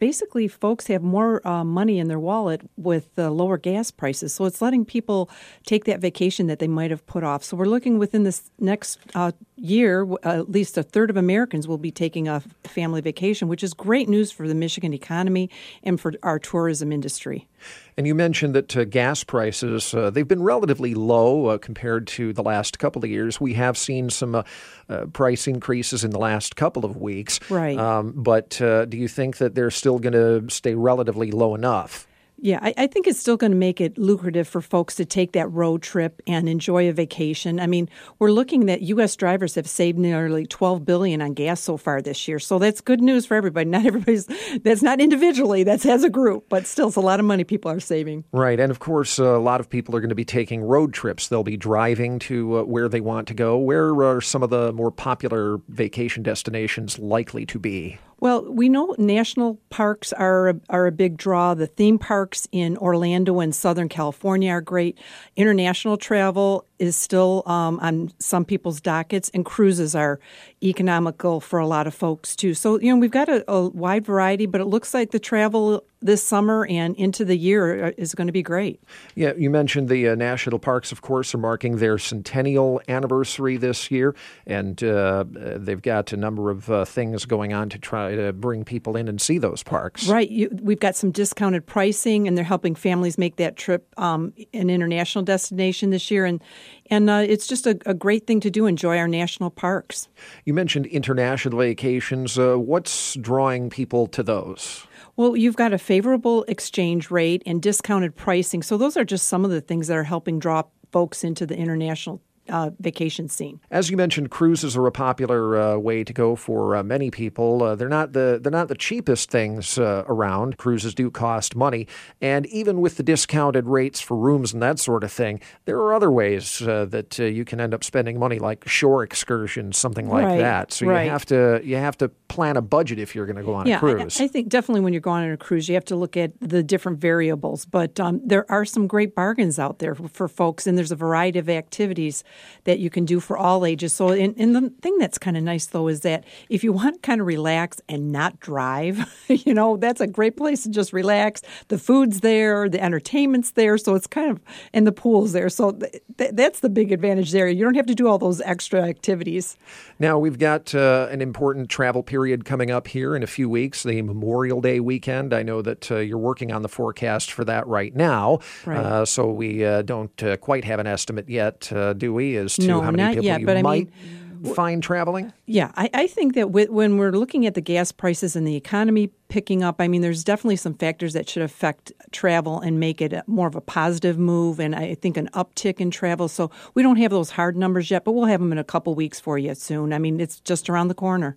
basically folks have more uh, money in their wallet with the lower gas prices. So it's letting people take that vacation that they might have put off. So we're looking within this next uh, year, at least a third of Americans will be taking a family vacation, which is great news for the Michigan economy and for our tourism industry. And you mentioned that uh, gas prices, uh, they've been relatively low uh, compared to the last couple of years. We have seen some uh, uh, price increases in the last couple of weeks. Right. Um, but uh, do you think that they're still going to stay relatively low enough? Yeah, I, I, think it's still going to make it lucrative for folks to take that road trip and enjoy a vacation. I mean, we're looking that U.S. drivers have saved nearly 12 billion on gas so far this year, so that's good news for everybody. Not everybody's that's not individually, that's as a group, but still, it's a lot of money people are saving. Right, and of course, a lot of people are going to be taking road trips. They'll be driving to uh, where they want to go. Where are some of the more popular vacation destinations likely to be? Well, we know national parks are a, are a big draw. The theme parks in Orlando and Southern California are great. International travel is still um, on some people's dockets, and cruises are economical for a lot of folks too. So, you know, we've got a, a wide variety, but it looks like the travel this summer and into the year uh, is going to be great. Yeah, you mentioned the uh, national parks, of course, are marking their centennial anniversary this year, and uh, they've got a number of uh, things going on to try to bring people in and see those parks. Right. You, we've got some discounted pricing, and they're helping families make that trip um, an international destination this year, and and uh, it's just a, a, great thing to do. Enjoy our national parks. You mentioned international vacations. Uh, what's drawing people to those? Well, you've got a favorable exchange rate and discounted pricing. So, those are just some of the things that are helping draw folks into the international uh, vacation scene. As you mentioned, cruises are a popular uh, way to go for uh, many people. Uh, they're not the they're not the cheapest things uh, around. Cruises do cost money, and even with the discounted rates for rooms and that sort of thing, there are other ways uh, that you can end up spending money, like shore excursions, something like right, that. So right. you have to you have to plan a budget if you're going to go on yeah, a cruise. I, I, think definitely when you're going on a cruise, you have to look at the different variables. But um, there are some great bargains out there for, for folks, and there's a variety of activities that you can do for all ages. So, and, and the thing that's kind of nice though is that if you want to kind of relax and not drive, you know, that's a great place to just relax. The food's there, the entertainment's there, so it's kind of, and the pool's there. So th- th- that's the big advantage there. You don't have to do all those extra activities. Now, we've got uh, an important travel period coming up here in a few weeks, the Memorial Day weekend. I know that uh, you're working on the forecast for that right now. Right. Uh, so we uh, don't uh, quite have an estimate yet, uh, do we, as to no, how many people yet, you but might I mean, find traveling? Yeah, I, I think that with, when we're looking at the gas prices and the economy picking up, I mean, there's definitely some factors that should affect travel and make it more of a positive move, and I think an uptick in travel. So we don't have those hard numbers yet, but we'll have them in a couple weeks for you soon. I mean, it's just around the corner.